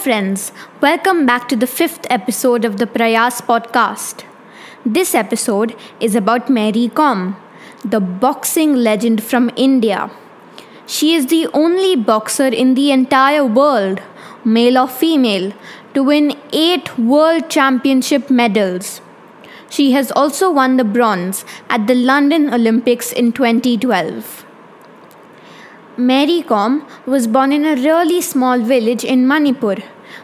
friends. Welcome back to the fifth episode of the Prayas podcast. This episode is about Mary Kom, the boxing legend from India. She is the only boxer in the entire world, male or female, to win eight world championship medals. She has also won the bronze at the London Olympics in 2012. Mary Kom was born in a really small village in Manipur,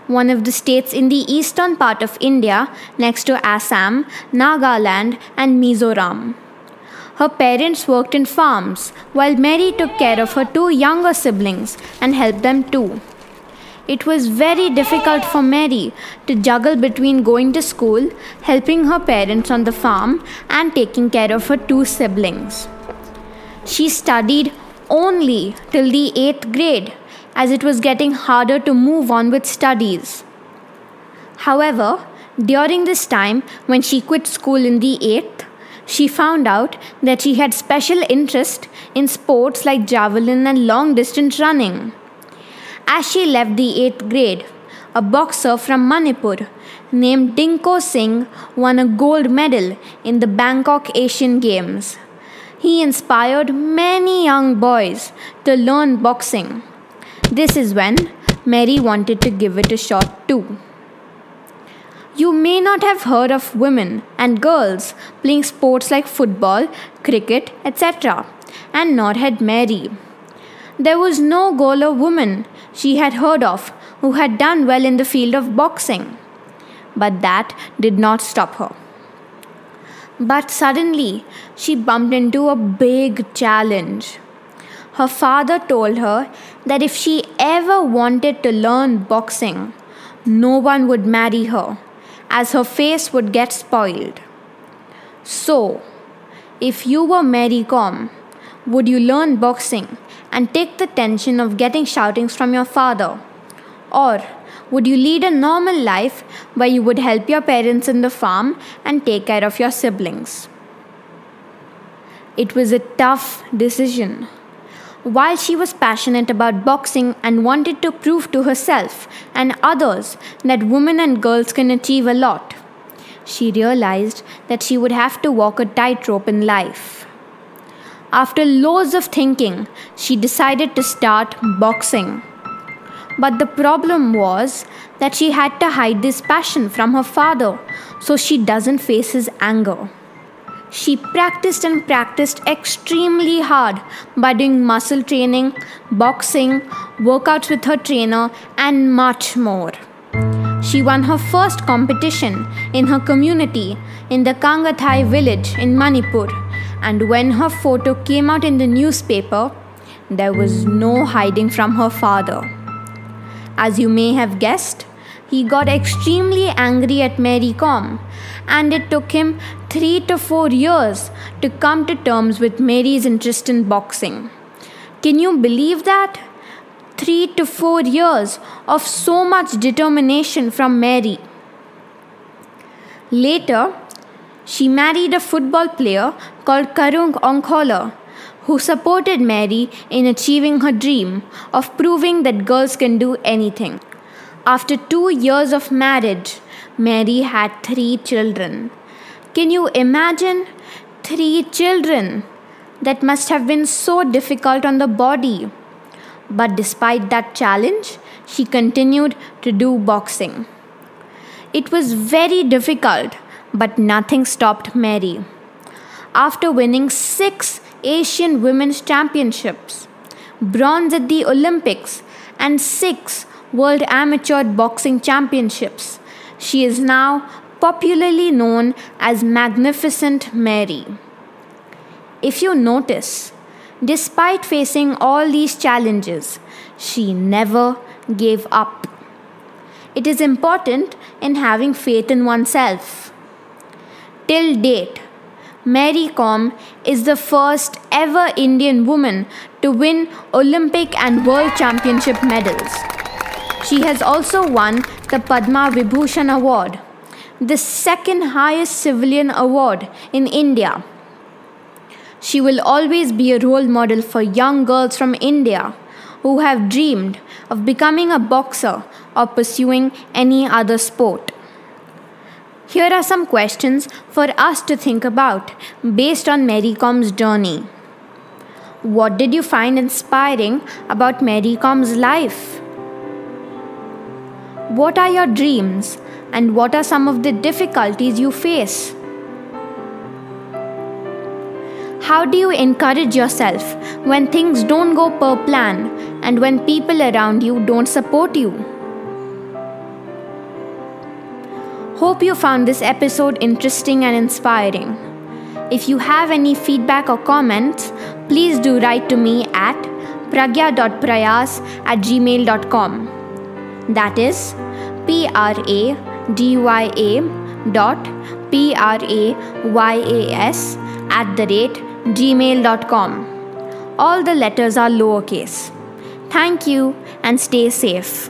one of the states in the eastern part of India next to Assam, Nagaland, and Mizoram. Her parents worked in farms, while Mary took care of her two younger siblings and helped them too. It was very difficult for Mary to juggle between going to school, helping her parents on the farm, and taking care of her two siblings. She studied only till the 8th grade, as it was getting harder to move on with studies. However, during this time, when she quit school in the 8th, she found out that she had special interest in sports like javelin and long distance running. As she left the 8th grade, a boxer from Manipur named Dingko Singh won a gold medal in the Bangkok Asian Games. He inspired many young boys to learn boxing. This is when Mary wanted to give it a shot too. You may not have heard of women and girls playing sports like football, cricket, etc., and nor had Mary. There was no girl or woman she had heard of who had done well in the field of boxing. But that did not stop her. But suddenly, she bumped into a big challenge. Her father told her that if she ever wanted to learn boxing, no one would marry her, as her face would get spoiled. So, if you were Mary Kom, would you learn boxing and take the tension of getting shoutings from your father? Or would you lead a normal life where you would help your parents in the farm and take care of your siblings? It was a tough decision. While she was passionate about boxing and wanted to prove to herself and others that women and girls can achieve a lot, she realized that she would have to walk a tightrope in life. After loads of thinking, she decided to start boxing. But the problem was that she had to hide this passion from her father so she doesn't face his anger. She practiced and practiced extremely hard by doing muscle training, boxing, workouts with her trainer, and much more. She won her first competition in her community in the Kangathei village in Manipur, and when her photo came out in the newspaper, there was no hiding from her father. As you may have guessed, he got extremely angry at Mary Kom, and it took him three to four years to come to terms with Mary's interest in boxing. Can you believe that? Three to four years of so much determination from Mary. Later, she married a football player called Karung Onkholer, who supported Mary in achieving her dream of proving that girls can do anything. After two years of marriage, Mary had three children. Can you imagine? Three children. That must have been so difficult on the body. But despite that challenge, she continued to do boxing. It was very difficult, but nothing stopped Mary. After winning six Asian Women's Championships, bronze at the Olympics, and six World Amateur Boxing Championships. She is now popularly known as Magnificent Mary. If you notice, despite facing all these challenges, she never gave up. It is important in having faith in oneself. Till date, Mary Kom is the first ever Indian woman to win Olympic and World Championship medals. She has also won the Padma Vibhushan Award, the second highest civilian award in India. She will always be a role model for young girls from India who have dreamed of becoming a boxer or pursuing any other sport. Here are some questions for us to think about based on Mary Kom's journey. What did you find inspiring about Mary Kom's life? What are your dreams and what are some of the difficulties you face? How do you encourage yourself when things don't go per plan and when people around you don't support you? Hope you found this episode interesting and inspiring. If you have any feedback or comments, please do write to me at pragya.prayas at gmail.com. That is P R A D Y A dot P R A Y A S at the rate gmail.com. All the letters are lowercase. Thank you and stay safe.